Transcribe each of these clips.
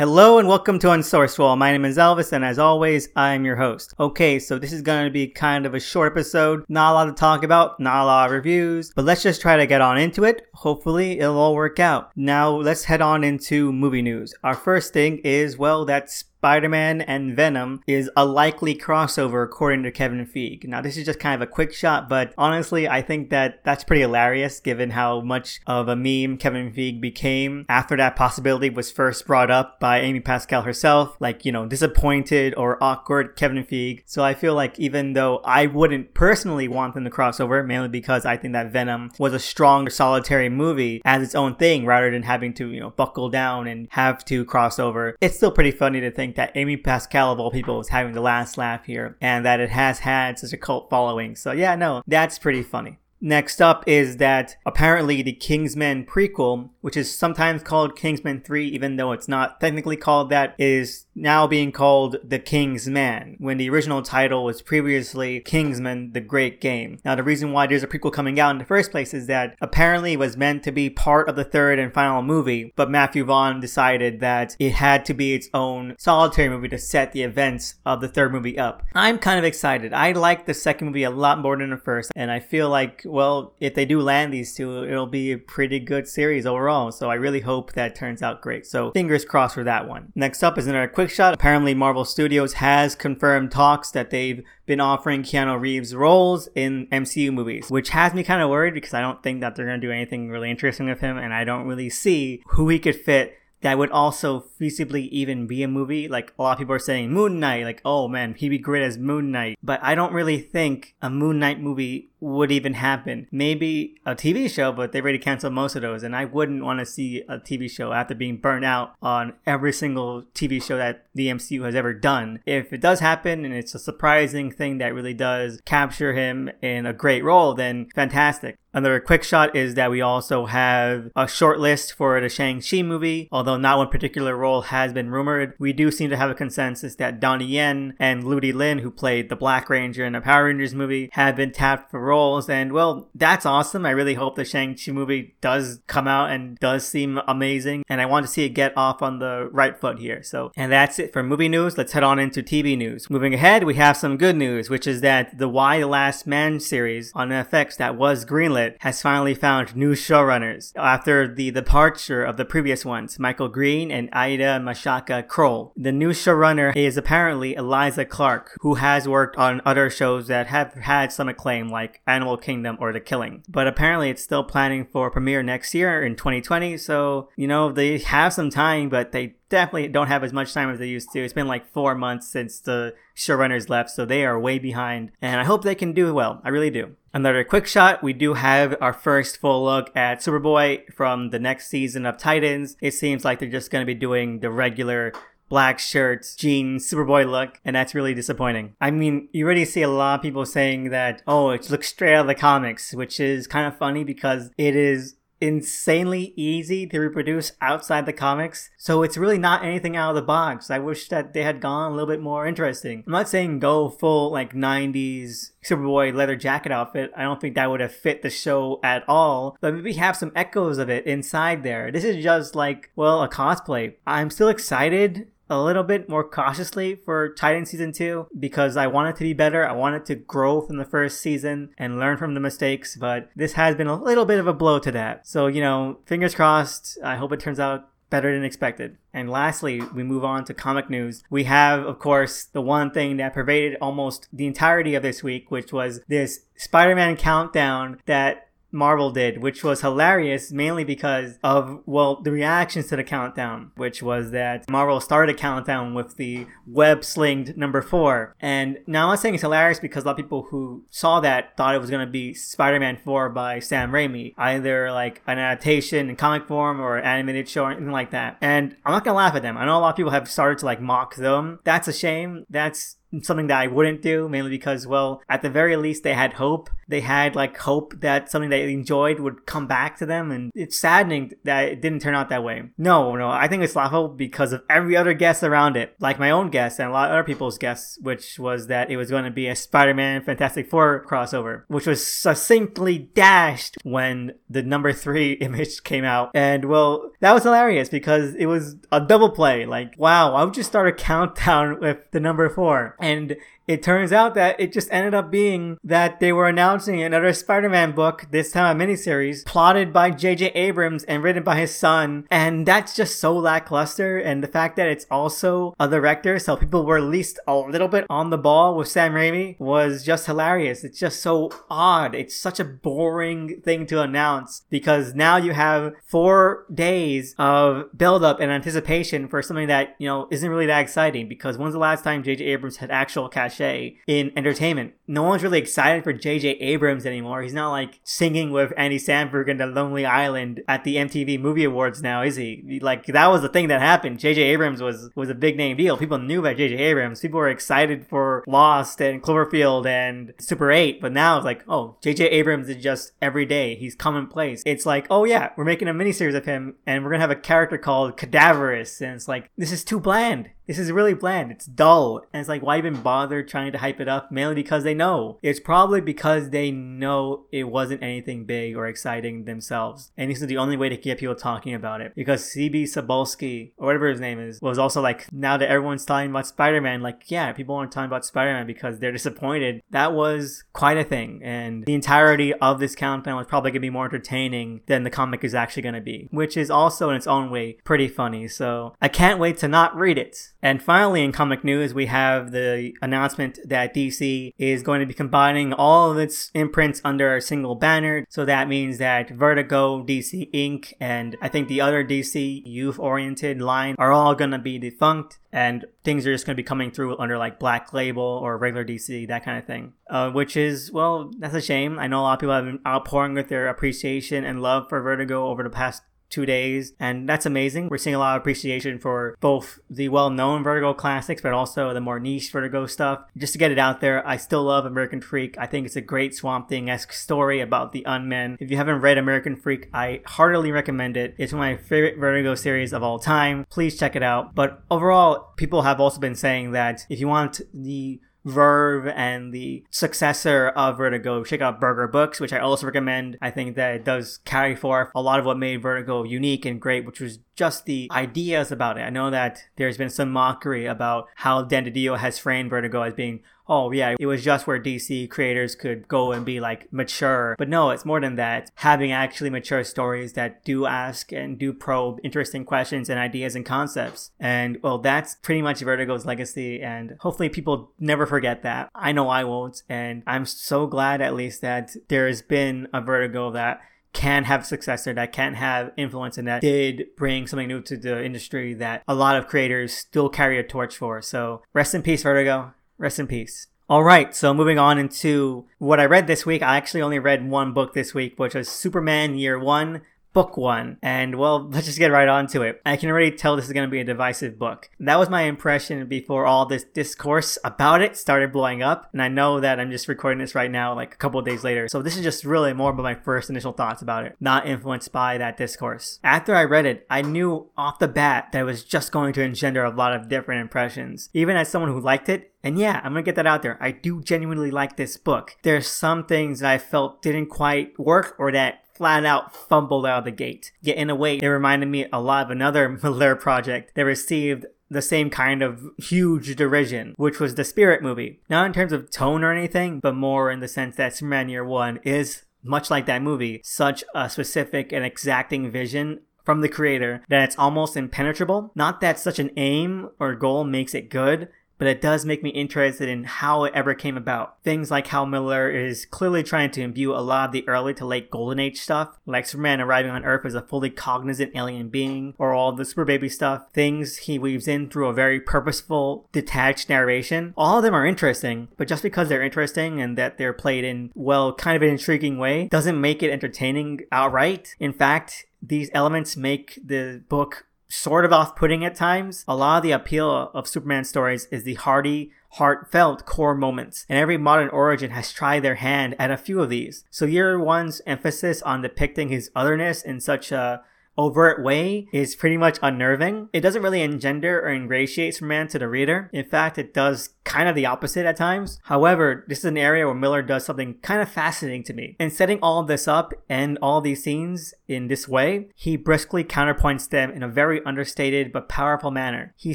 Hello and welcome to Unsourced Wall. My name is Elvis, and as always, I'm your host. Okay, so this is going to be kind of a short episode. Not a lot to talk about, not a lot of reviews, but let's just try to get on into it. Hopefully, it'll all work out. Now, let's head on into movie news. Our first thing is, well, that's Spider-Man and Venom is a likely crossover according to Kevin Feige. Now this is just kind of a quick shot, but honestly, I think that that's pretty hilarious given how much of a meme Kevin Feige became after that possibility was first brought up by Amy Pascal herself, like, you know, disappointed or awkward Kevin Feige. So I feel like even though I wouldn't personally want them to crossover, mainly because I think that Venom was a strong solitary movie as its own thing rather than having to, you know, buckle down and have to cross over, it's still pretty funny to think think that Amy Pascal, of all people, was having the last laugh here and that it has had such a cult following. So, yeah, no, that's pretty funny. Next up is that apparently the Kingsman prequel, which is sometimes called Kingsman 3, even though it's not technically called that, is now being called The King's Man, when the original title was previously Kingsman The Great Game. Now, the reason why there's a prequel coming out in the first place is that apparently it was meant to be part of the third and final movie, but Matthew Vaughn decided that it had to be its own solitary movie to set the events of the third movie up. I'm kind of excited. I like the second movie a lot more than the first, and I feel like, well, if they do land these two, it'll be a pretty good series overall, so I really hope that turns out great. So, fingers crossed for that one. Next up is another quick shot. Apparently, Marvel Studios has confirmed talks that they've been offering Keanu Reeves roles in MCU movies, which has me kind of worried because I don't think that they're going to do anything really interesting with him, and I don't really see who he could fit that would also feasibly even be a movie. Like a lot of people are saying Moon Knight, like, oh man, he'd be great as Moon Knight. But I don't really think a Moon Knight movie would even happen. Maybe a TV show, but they already canceled most of those, and I wouldn't want to see a TV show after being burnt out on every single TV show that the MCU has ever done. If it does happen and it's a surprising thing that really does capture him in a great role, then fantastic. Another quick shot is that we also have a short list for the Shang-Chi movie. Although not one particular role has been rumored, we do seem to have a consensus that Donnie Yen and Ludi Lin, who played the Black Ranger in the Power Rangers movie, have been tapped for roles. And well, that's awesome. I really hope the Shang-Chi movie does come out and does seem amazing. And I want to see it get off on the right foot here. So, and that's it for movie news. Let's head on into TV news. Moving ahead, we have some good news, which is that the Y: The Last Man series on FX that was greenlit has finally found new showrunners after the departure of the previous ones, Michael Green and Aida Mashaka Croal. The new showrunner is apparently Eliza Clark, who has worked on other shows that have had some acclaim like Animal Kingdom or The Killing. But apparently it's still planning for premiere next year in 2020, so you know they have some time, but they definitely don't have as much time as they used to. It's been like four months since the showrunners left, so they are way behind. And I hope they can do well. I really do. Another quick shot. We do have our first full look at Superboy from the next season of Titans. It seems like they're just going to be doing the regular black shirts, jeans, Superboy look, and that's really disappointing. I mean, you already see a lot of people saying that, oh, it looks straight out of the comics, which is kind of funny because it is insanely easy to reproduce outside the comics. So it's really not anything out of the box. I wish that they had gone a little bit more interesting. I'm not saying go full like 90s Superboy leather jacket outfit. I don't think that would have fit the show at all, but maybe have some echoes of it inside there. This is just like, well, a cosplay. I'm still excited a little bit more cautiously for Titan season two because I want it to be better. I want it to grow from the first season and learn from the mistakes, but this has been a little bit of a blow to that. So, you know, fingers crossed. I hope it turns out better than expected. And lastly, we move on to comic news. We have, of course, the one thing that pervaded almost the entirety of this week, which was this Spider Man countdown that Marvel did, which was hilarious mainly because of, well, the reactions to the countdown, which was that Marvel started a countdown with the web slinged number four. And now I'm not saying it's hilarious because a lot of people who saw that thought it was going to be Spider Man 4 by Sam Raimi, either like an adaptation in comic form or an animated show or anything like that. And I'm not going to laugh at them. I know a lot of people have started to like mock them. That's a shame. That's something that I wouldn't do, mainly because, well, at the very least, they had hope. They had like hope that something they enjoyed would come back to them, and it's saddening that it didn't turn out that way. No, no, I think it's laughable because of every other guess around it, like my own guess and a lot of other people's guess, which was that it was going to be a Spider-Man Fantastic Four crossover, which was succinctly dashed when the number three image came out, and well, that was hilarious because it was a double play. Like, wow, I would just start a countdown with the number four. And it turns out that it just ended up being that they were announcing another Spider-Man book, this time a miniseries, plotted by J.J. Abrams and written by his son. And that's just so lackluster. And the fact that it's also a director, so people were at least a little bit on the ball with Sam Raimi, was just hilarious. It's just so odd. It's such a boring thing to announce because now you have four days of build-up and anticipation for something that, you know, isn't really that exciting because when's the last time J.J. Abrams had actual cachet in entertainment. No one's really excited for J.J. Abrams anymore. He's not like singing with Andy Samberg in the Lonely Island at the MTV Movie Awards now, is he? Like that was the thing that happened. J.J. Abrams was was a big name deal. People knew about J.J. Abrams. People were excited for Lost and Cloverfield and Super 8, but now it's like, oh, J.J. Abrams is just every day. He's commonplace. It's like, oh yeah, we're making a miniseries of him and we're gonna have a character called Cadaverous, and it's like this is too bland. This is really bland. It's dull. And it's like, why even bother trying to hype it up? Mainly because they know. It's probably because they know it wasn't anything big or exciting themselves. And this is the only way to get people talking about it. Because CB Cebulski, or whatever his name is, was also like, now that everyone's talking about Spider Man, like, yeah, people aren't talking about Spider Man because they're disappointed. That was quite a thing. And the entirety of this countdown was probably going to be more entertaining than the comic is actually going to be, which is also in its own way pretty funny. So I can't wait to not read it. And finally, in comic news, we have the announcement that DC is going to be combining all of its imprints under a single banner. So that means that Vertigo, DC Ink, and I think the other DC youth oriented line are all going to be defunct and things are just going to be coming through under like Black Label or regular DC, that kind of thing. Uh, which is, well, that's a shame. I know a lot of people have been outpouring with their appreciation and love for Vertigo over the past two days, and that's amazing. We're seeing a lot of appreciation for both the well known Vertigo classics, but also the more niche Vertigo stuff. Just to get it out there, I still love American Freak. I think it's a great Swamp Thing esque story about the unmen. If you haven't read American Freak, I heartily recommend it. It's one of my favorite Vertigo series of all time. Please check it out. But overall, people have also been saying that if you want the Verve and the successor of Vertigo, check out Berger Books, which I also recommend. I think that it does carry forth a lot of what made Vertigo unique and great, which was just the ideas about it. I know that there's been some mockery about how Dan DiDio has framed Vertigo as being oh yeah, it was just where DC creators could go and be like mature. But no, it's more than that. Having actually mature stories that do ask and do probe interesting questions and ideas and concepts. And well, that's pretty much Vertigo's legacy. And hopefully people never forget that. I know I won't. And I'm so glad at least that there's been a Vertigo that can have successor that can have influence and that did bring something new to the industry that a lot of creators still carry a torch for. So rest in peace, Vertigo. Rest in peace. All right, so moving on into what I read this week. I actually only read one book this week, which was Superman Year One book one. And well, let's just get right on to it. I can already tell this is going to be a divisive book. That was my impression before all this discourse about it started blowing up. And I know that I'm just recording this right now, like a couple days later. So this is just really more about my first initial thoughts about it, not influenced by that discourse. After I read it, I knew off the bat that it was just going to engender a lot of different impressions. Even as someone who liked it, and yeah, I'm gonna get that out there. I do genuinely like this book. There's some things that I felt didn't quite work or that flat out fumbled out of the gate. Yet in a way, it reminded me a lot of another Miller project that received the same kind of huge derision, which was the Spirit movie. Not in terms of tone or anything, but more in the sense that Superman Year One is, much like that movie, such a specific and exacting vision from the creator that it's almost impenetrable. Not that such an aim or goal makes it good, but it does make me interested in how it ever came about. Things like how Miller is clearly trying to imbue a lot of the early to late Golden Age stuff, like Superman arriving on Earth as a fully cognizant alien being, or all the Super Baby stuff, things he weaves in through a very purposeful, detached narration. All of them are interesting, but just because they're interesting and that they're played in, well, kind of an intriguing way, doesn't make it entertaining outright. In fact, these elements make the book sort of off putting at times, a lot of the appeal of Superman stories is the hearty, heartfelt core moments, and every modern origin has tried their hand at a few of these. So year one's emphasis on depicting his otherness in such a overt way is pretty much unnerving. It doesn't really engender or ingratiate Superman to the reader. In fact, it does kind of the opposite at times. However, this is an area where Miller does something kind of fascinating to me. In setting all of this up and all these scenes in this way, he briskly counterpoints them in a very understated but powerful manner. He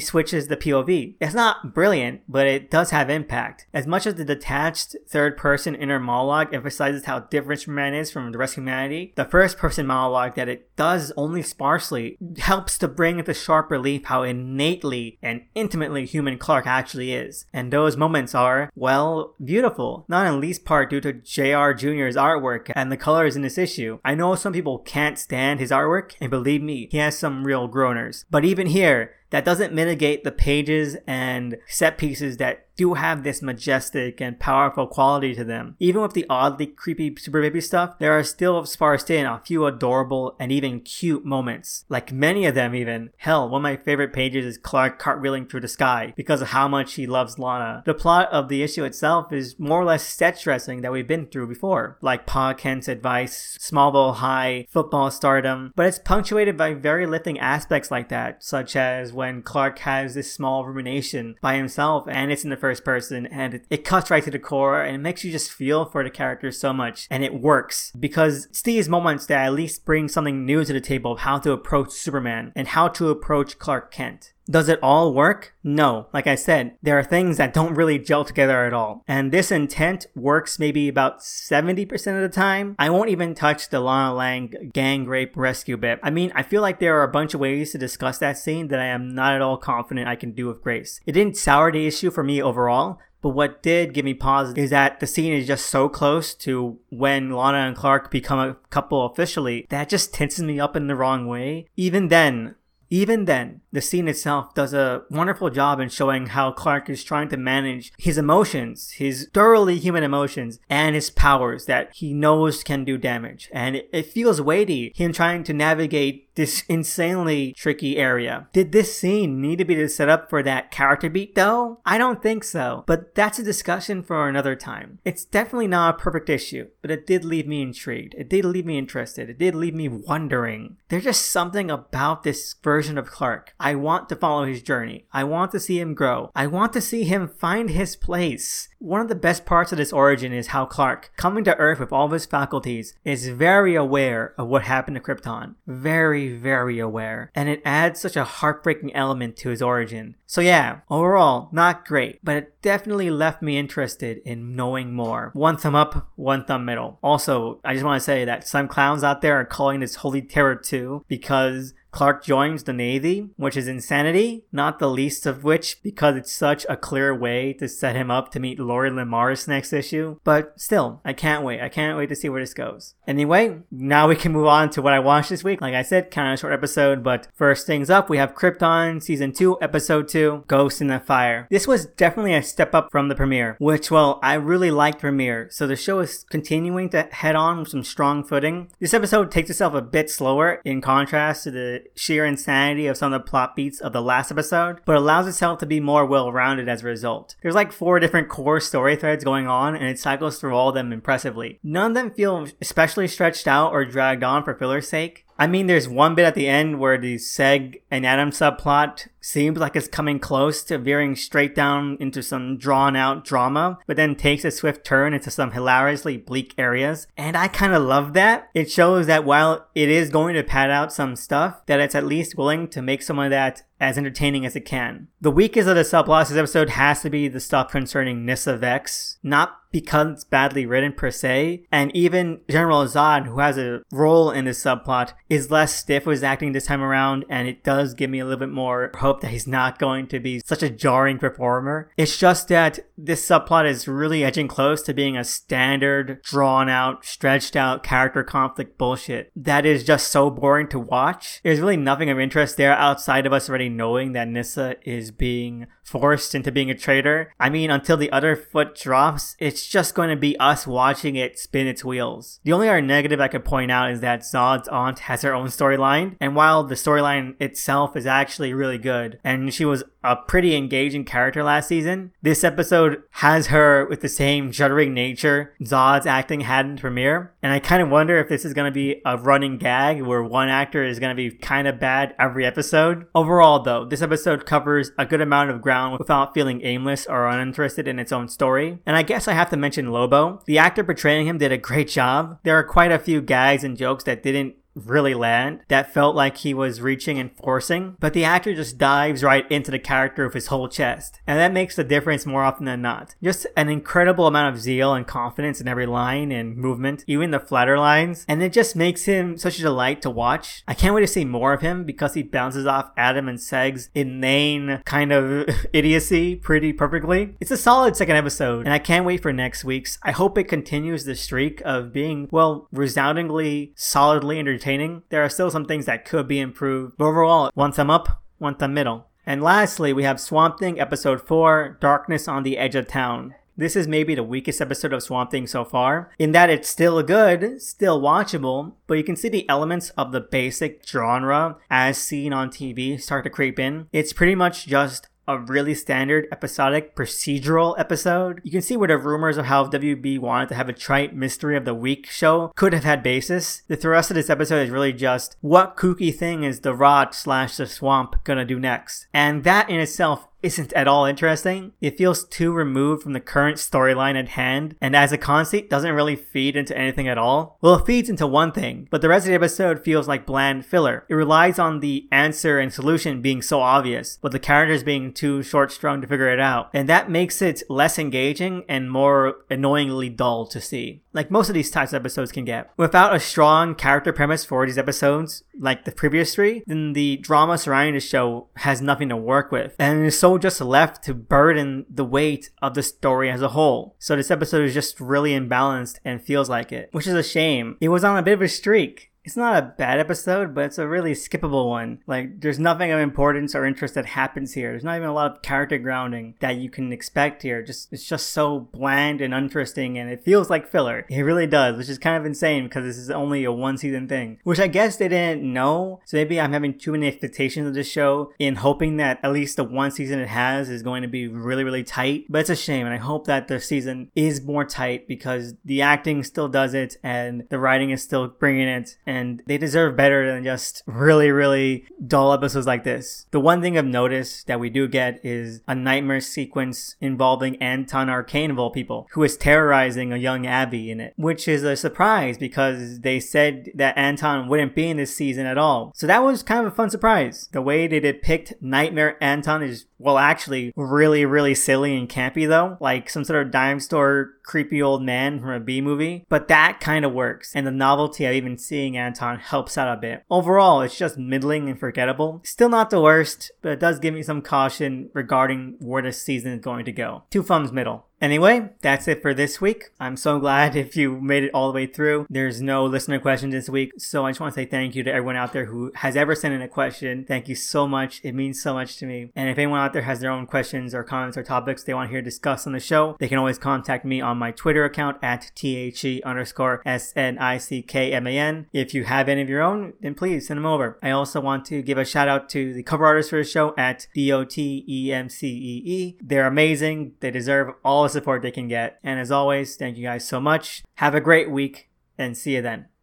switches the POV. It's not brilliant, but it does have impact. As much as the detached third person inner monologue emphasizes how different Superman is from the rest of humanity, the first person monologue that it does only sparsely helps to bring into sharp relief how innately and intimately human Clark actually is. And those moments are, well, beautiful. Not in least part due to JR Jr.'s artwork and the colors in this issue. I know some people can't stand his artwork, and believe me, he has some real groaners. But even here, that doesn't mitigate the pages and set pieces that do have this majestic and powerful quality to them. Even with the oddly creepy Super Baby stuff, there are still sparsed in a few adorable and even cute moments. Like many of them even. Hell, one of my favorite pages is Clark cartwheeling through the sky because of how much he loves Lana. The plot of the issue itself is more or less set dressing that we've been through before, like Pa Kent's advice, Smallville High, football stardom, but it's punctuated by very lifting aspects like that, such as when Clark has this small rumination by himself and it's in the first person and it, it cuts right to the core and it makes you just feel for the character so much and it works because it's these moments that at least bring something new to the table of how to approach Superman and how to approach Clark Kent. Does it all work? No. Like I said, there are things that don't really gel together at all. And this intent works maybe about 70% of the time. I won't even touch the Lana Lang gang rape rescue bit. I mean, I feel like there are a bunch of ways to discuss that scene that I am not at all confident I can do with grace. It didn't sour the issue for me overall, but what did give me pause is that the scene is just so close to when Lana and Clark become a couple officially that just tenses me up in the wrong way. Even then, even then, the scene itself does a wonderful job in showing how Clark is trying to manage his emotions, his thoroughly human emotions, and his powers that he knows can do damage. And it, feels weighty, him trying to navigate this insanely tricky area. Did this scene need to be set up for that character beat though? I don't think so, but that's a discussion for another time. It's definitely not a perfect issue, but it did leave me intrigued. It did leave me interested. It did leave me wondering. There's just something about this version of Clark. I want to follow his journey. I want to see him grow. I want to see him find his place. One of the best parts of this origin is how Clark, coming to Earth with all of his faculties, is very aware of what happened to Krypton. Very, very aware. And it adds such a heartbreaking element to his origin. So yeah, overall, not great, but it definitely left me interested in knowing more. One thumb up, one thumb middle. Also, I just want to say that some clowns out there are calling this Holy Terror 2 because Clark joins the Navy, which is insanity, not the least of which because it's such a clear way to set him up to meet Lori Lynn next issue. But still, I can't wait. I can't wait to see where this goes. Anyway, now we can move on to what I watched this week. Like I said, kind of a short episode, but first things up, we have Krypton Season 2, Episode 2, Ghost in the Fire. This was definitely a step up from the premiere, which, well, I really liked premiere, so the show is continuing to head on with some strong footing. This episode takes itself a bit slower in contrast to the sheer insanity of some of the plot beats of the last episode, but allows itself to be more well rounded as a result. There's like four different core story threads going on, and it cycles through all of them impressively. None of them feel especially stretched out or dragged on for filler's sake. I mean, there's one bit at the end where the Seg and Adam subplot seems like it's coming close to veering straight down into some drawn out drama, but then takes a swift turn into some hilariously bleak areas. And I kind of love that. It shows that while it is going to pad out some stuff, that it's at least willing to make some of that as entertaining as it can. The weakest of the subplots this episode has to be the stuff concerning Nyssa Vex, not because it's badly written per se, and even General Zod, who has a role in this subplot, is less stiff with his acting this time around, and it does give me a little bit more hope that he's not going to be such a jarring performer. It's just that this subplot is really edging close to being a standard, drawn out, stretched out character conflict bullshit that is just so boring to watch. There's really nothing of interest there outside of us already knowing that Nyssa is being forced into being a traitor. I mean, until the other foot drops, it's just going to be us watching it spin its wheels. The only other negative I could point out is that Zod's aunt has her own storyline, and while the storyline itself is actually really good, and she was a pretty engaging character last season, this episode has her with the same shuddering nature Zod's acting had in premiere, and I kind of wonder if this is going to be a running gag where one actor is going to be kind of bad every episode. Overall, though, this episode covers a good amount of ground without feeling aimless or uninterested in its own story, and I guess I have to mention Lobo. The actor portraying him did a great job. There are quite a few gags and jokes that didn't really land that felt like he was reaching and forcing, but the actor just dives right into the character with his whole chest. And that makes the difference more often than not. Just an incredible amount of zeal and confidence in every line and movement, even the flatter lines, and it just makes him such a delight to watch. I can't wait to see more of him because he bounces off Adam and Seg's inane kind of idiocy pretty perfectly. It's a solid second episode, and I can't wait for next week's. I hope it continues the streak of being, well, resoundingly solidly entertaining entertaining, there are still some things that could be improved. But overall, one thumb up, one thumb middle. And lastly, we have Swamp Thing Episode 4 Darkness on the Edge of Town. This is maybe the weakest episode of Swamp Thing so far, in that it's still good, still watchable, but you can see the elements of the basic genre as seen on TV start to creep in. It's pretty much just a really standard episodic procedural episode. You can see where the rumors of how WB wanted to have a trite mystery of the week show could have had basis. The thrust of this episode is really just what kooky thing is the rock slash the swamp gonna do next? And that in itself isn't at all interesting. It feels too removed from the current storyline at hand, and as a conceit, doesn't really feed into anything at all. Well, it feeds into one thing, but the rest of the episode feels like bland filler. It relies on the answer and solution being so obvious, but the characters being too short strung to figure it out, and that makes it less engaging and more annoyingly dull to see like most of these types of episodes can get. Without a strong character premise for these episodes, like the previous three, then the drama surrounding the show has nothing to work with, and is so just left to burden the weight of the story as a whole. So this episode is just really imbalanced and feels like it, which is a shame. It was on a bit of a streak it's not a bad episode, but it's a really skippable one. Like, there's nothing of importance or interest that happens here. There's not even a lot of character grounding that you can expect here. Just it's just so bland and uninteresting, and it feels like filler. It really does, which is kind of insane because this is only a one season thing. Which I guess they didn't know. So maybe I'm having too many expectations of this show in hoping that at least the one season it has is going to be really, really tight. But it's a shame, and I hope that the season is more tight because the acting still does it, and the writing is still bringing it. And and they deserve better than just really, really dull episodes like this. The one thing I've noticed that we do get is a nightmare sequence involving Anton Arcane of all people, who is terrorizing a young Abby in it, which is a surprise because they said that Anton wouldn't be in this season at all. So that was kind of a fun surprise. The way they depict Nightmare Anton is well, actually, really, really silly and campy though, like some sort of dime store creepy old man from a B movie. But that kind of works, and the novelty of even seeing Anton helps out a bit. Overall, it's just middling and forgettable. Still not the worst, but it does give me some caution regarding where this season is going to go. Two thumbs middle. Anyway, that's it for this week. I'm so glad if you made it all the way through. There's no listener questions this week, so I just want to say thank you to everyone out there who has ever sent in a question. Thank you so much. It means so much to me. And if anyone out there has their own questions or comments or topics they want to hear discussed on the show, they can always contact me on my Twitter account at THE underscore S-N-I-C-K-M-A-N. If you have any of your own, then please send them over. I also want to give a shout out to the cover artists for the show at D-O-T-E-M-C-E-E. They're amazing. They deserve the support they can get. And as always, thank you guys so much. Have a great week and see you then.